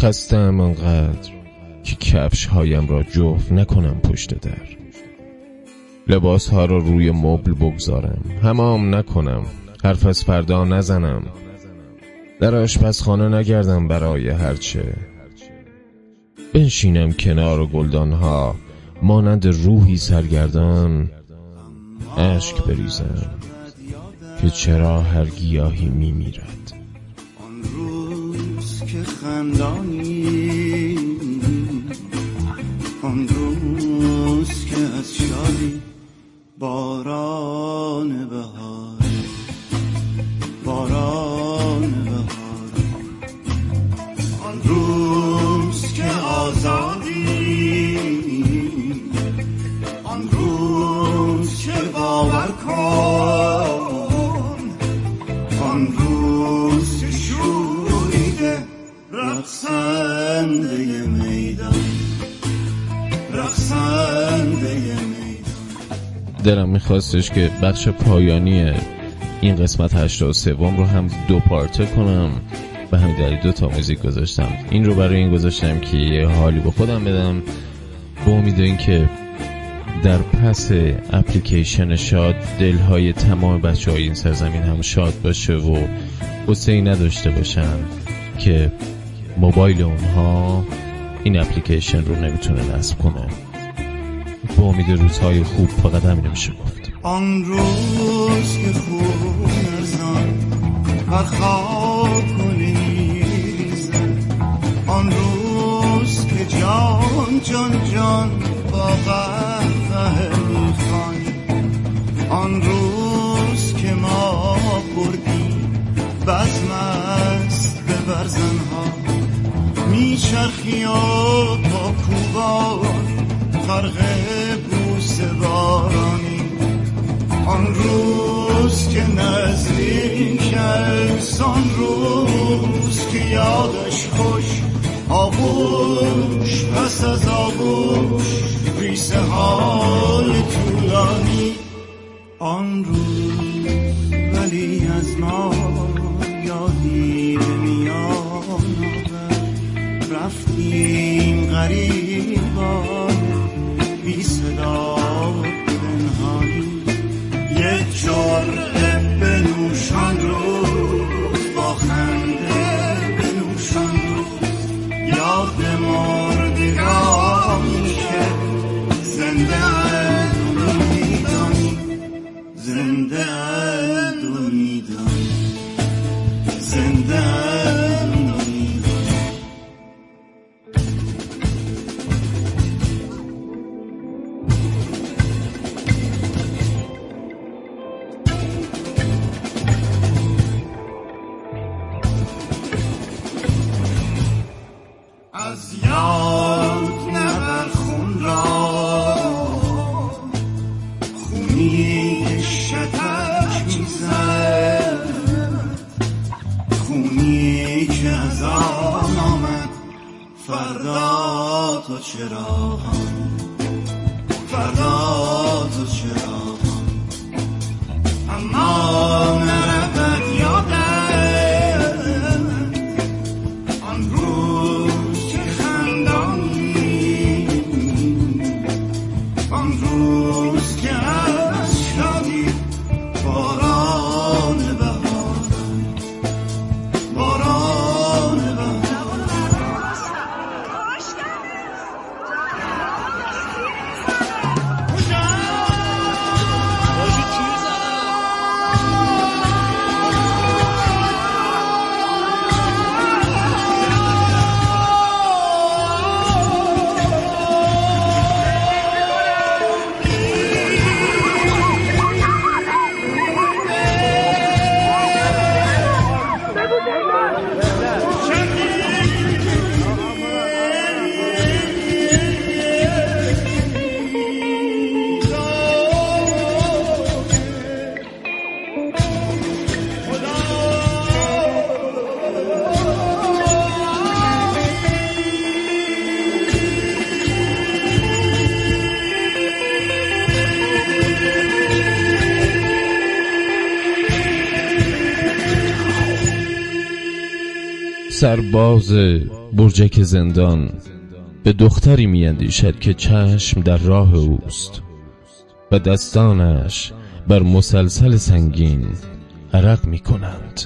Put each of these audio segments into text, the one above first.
خستم انقدر که کفش هایم را جفت نکنم پشت در. لباس ها را روی مبل بگذارم. همام نکنم. حرف از فردا نزنم. در آشپزخانه نگردم برای هرچه. بنشینم کنار گلدان ها مانند روحی سرگردان اشک بریزم که چرا هر گیاهی می میرد آن روز که خندانی. آن روز دلم میخواستش که بخش پایانی این قسمت 83 رو هم دو پارته کنم. به همین دلیل دو تا موزیک گذاشتم. این رو برای این گذاشتم که یه حالی به خودم بدم. با امید اینکه در پس اپلیکیشن شاد دلهای تمام بچه های این سرزمین هم شاد باشه و قصه نداشته باشن که موبایل اونها این اپلیکیشن رو نمی‌تونه نصب کنه. با امید روزهای خوب فقط همینو میشه گفت. آن روز که خون ارزان بر خاک آن روز که جان جان جان با قهقه می‌خوان آن روز که ما بردیم بزم است به برزنها میچرخی و تا کوبان فرق آن روز که نزدیک است آن روز که یادش خوش آغوش پس از آغوش ریسه های طولانی. آن روز ولی از ما یادی نمیان رفتیم غریبان زنده فردا سرباز برجک زندان به دختری میاندیشد که چشم در راه اوست و دستانش بر مسلسل سنگین عرق می کنند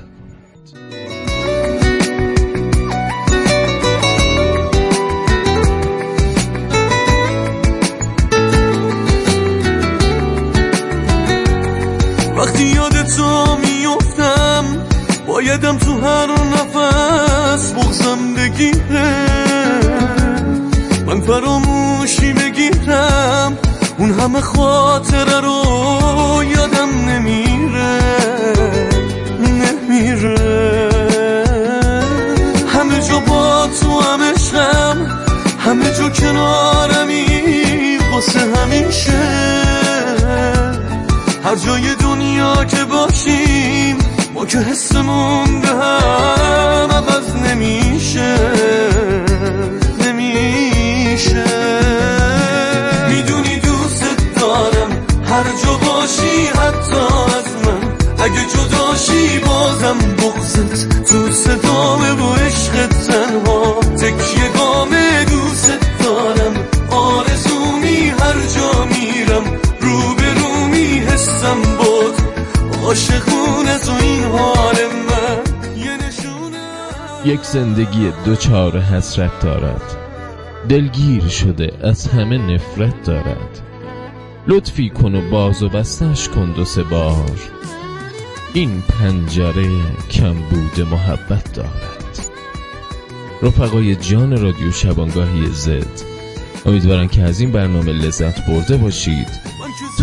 وقتی یاد تو میفتم بایدم تو هر بگیره من فراموشی بگیرم اون همه خاطره رو یادم نمیره. نمیره. همه جا با تو همشم همه جا کنارمی واسه همیشه. هر جای دنیا که باشیم ما که حسمون به هم. این حال من. یه نشونه یک زندگی دوچار حسرت دارد. دلگیر شده از همه نفرت دارد. لطفی کن و باز و بستش کن دو سه بار. این پنجره کمبود محبت دارد. رفقای جان رادیو شبانگاهی زد امیدوارم که از این برنامه لذت برده باشید.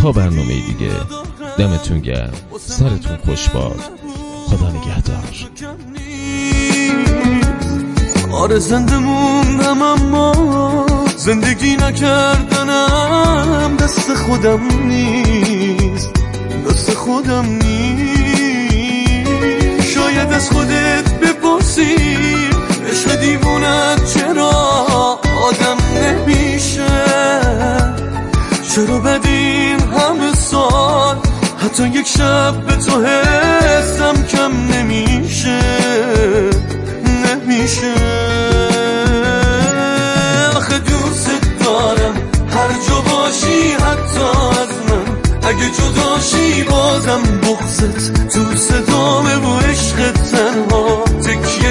تا برنامه دیگه. دمتون گرم. سرتون خوش باد خدا نگهدار. آره زنده موندم اما زندگی نکردنم دست خودم نیست. دست خودم نیست. شاید از خودت نمیشه آخه دوست دارم. هر جا باشی حتی از من. اگه جداشی بازم بغزت تو صدامه و عشق تنها. تکیه